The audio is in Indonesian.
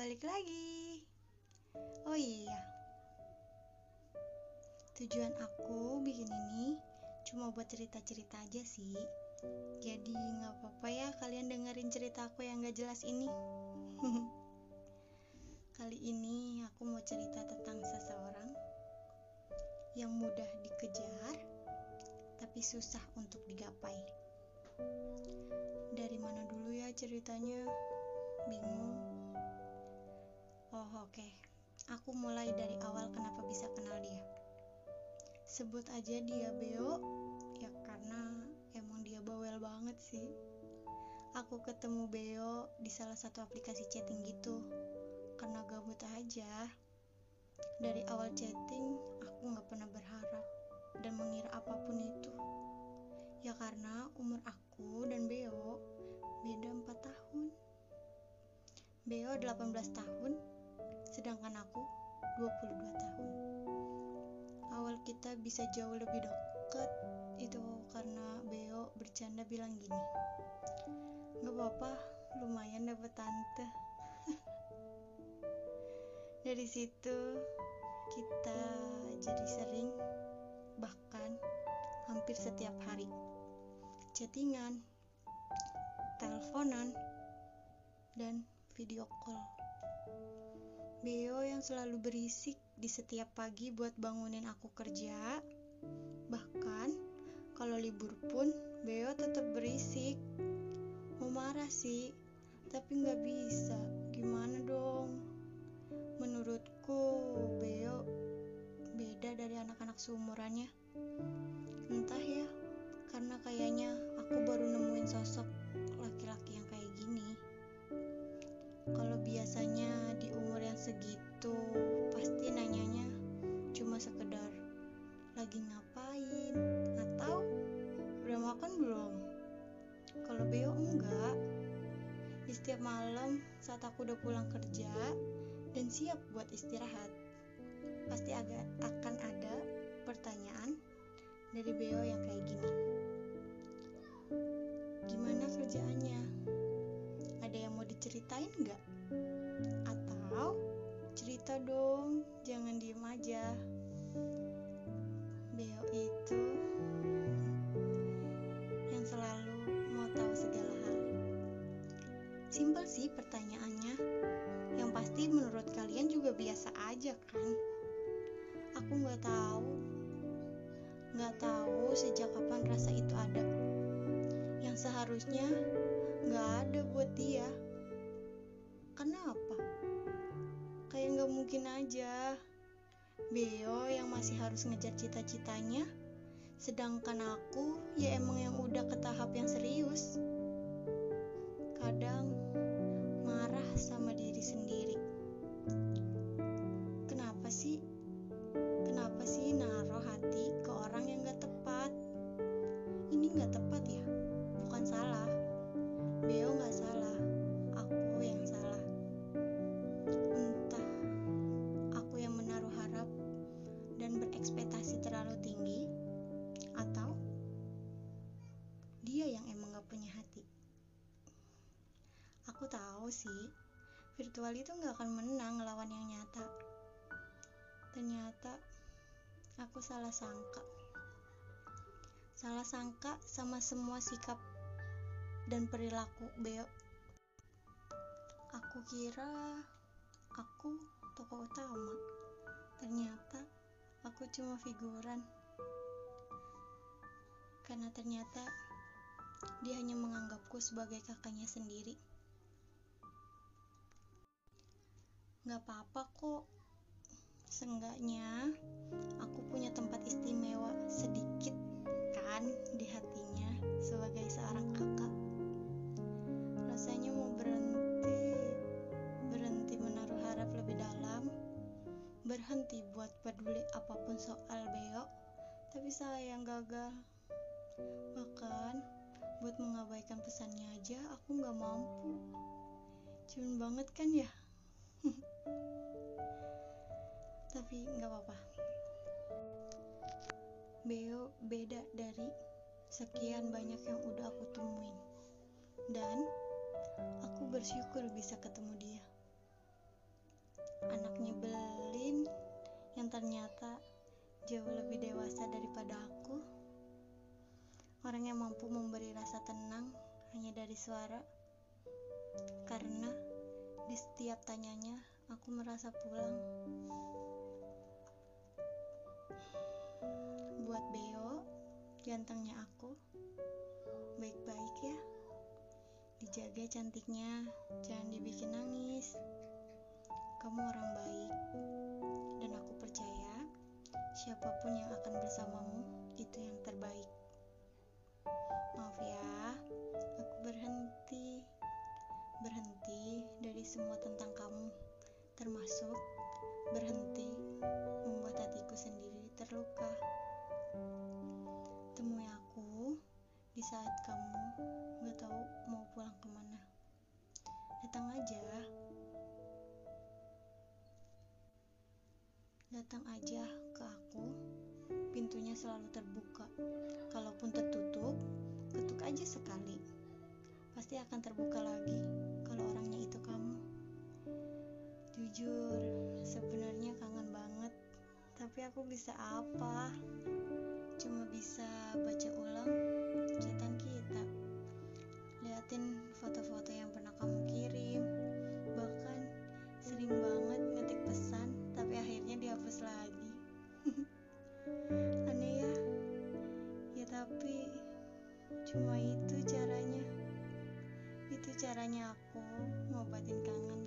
balik lagi. Oh iya, tujuan aku bikin ini cuma buat cerita-cerita aja sih. Jadi nggak apa-apa ya kalian dengerin cerita aku yang gak jelas ini. Kali ini aku mau cerita tentang seseorang yang mudah dikejar tapi susah untuk digapai. Dari mana dulu ya ceritanya? Bingung. Oh, oke. Okay. Aku mulai dari awal kenapa bisa kenal dia. Sebut aja dia Beo, ya karena emang dia bawel banget sih. Aku ketemu Beo di salah satu aplikasi chatting gitu. Karena gabut aja. Dari awal chatting, aku nggak pernah berharap dan mengira apa pun itu. Ya karena umur aku dan Beo beda 4 tahun. Beo 18 tahun, sedangkan aku 22 tahun. Awal kita bisa jauh lebih dekat itu karena Beo bercanda bilang gini. Gak apa-apa, lumayan dapet tante. Dari situ kita jadi sering bahkan hampir setiap hari chattingan, teleponan, dan video call. Beo yang selalu berisik di setiap pagi buat bangunin aku kerja. Bahkan kalau libur pun Beo tetap berisik. Mau marah sih, tapi nggak bisa. Gimana dong? Menurutku Beo beda dari anak-anak seumurannya. Entah ya, karena kayaknya aku baru nemuin sosok saat aku udah pulang kerja dan siap buat istirahat, pasti agak akan ada pertanyaan dari Beo yang kayak gini. Gimana kerjaannya? Ada yang mau diceritain nggak? Atau cerita dong, jangan diem aja. Beo itu Simpel sih pertanyaannya. Yang pasti menurut kalian juga biasa aja kan? Aku nggak tahu. Nggak tahu sejak kapan rasa itu ada. Yang seharusnya nggak ada buat dia. Kenapa? Kayak nggak mungkin aja. Beo yang masih harus ngejar cita-citanya, sedangkan aku ya emang yang udah ke Ini gak tepat ya? Bukan salah. Beo gak salah. Aku yang salah. Entah aku yang menaruh harap dan berekspektasi terlalu tinggi atau dia yang emang gak punya hati. Aku tahu sih, virtual itu gak akan menang lawan yang nyata. Ternyata aku salah sangka. Salah sangka sama semua sikap dan perilaku Beo. Aku kira aku tokoh utama. Ternyata aku cuma figuran. Karena ternyata dia hanya menganggapku sebagai kakaknya sendiri. Gak apa-apa kok. Seenggaknya aku punya tempat istimewa sedikit kan di hatinya sebagai seorang kakak. Rasanya mau berhenti, berhenti menaruh harap lebih dalam, berhenti buat peduli apa pun soal Beo, tapi sayang gagal. Bahkan buat mengabaikan pesannya aja aku nggak mampu. Cuman banget kan ya? tapi nggak apa-apa. Beo beda dari sekian banyak yang udah aku temuin. Dan aku bersyukur bisa ketemu dia. anak nyebelin yang ternyata jauh lebih dewasa daripada aku. Orang yang mampu memberi rasa tenang hanya dari suara. Karena di setiap tanyanya aku merasa pulang. Buat Beo, gantengnya aku, baik-baik ya. Dijaga cantiknya, jangan dibikin nangis. Kamu orang baik, dan aku percaya siapa pun yang akan bersamamu itu yang terbaik. Maaf ya, aku berhenti. Berhenti dari semua tentang kamu, termasuk berhenti saat kamu gak tahu mau pulang ke mana. Datang aja. Datang aja ke aku. Pintunya selalu terbuka. Kalaupun tertutup, ketuk aja sekali. Pasti akan terbuka lagi kalau orangnya itu kamu. Jujur, sebenarnya kangen banget. Tapi aku bisa apa? Cuma itu caranya. Itu caranya aku ngobatin kangen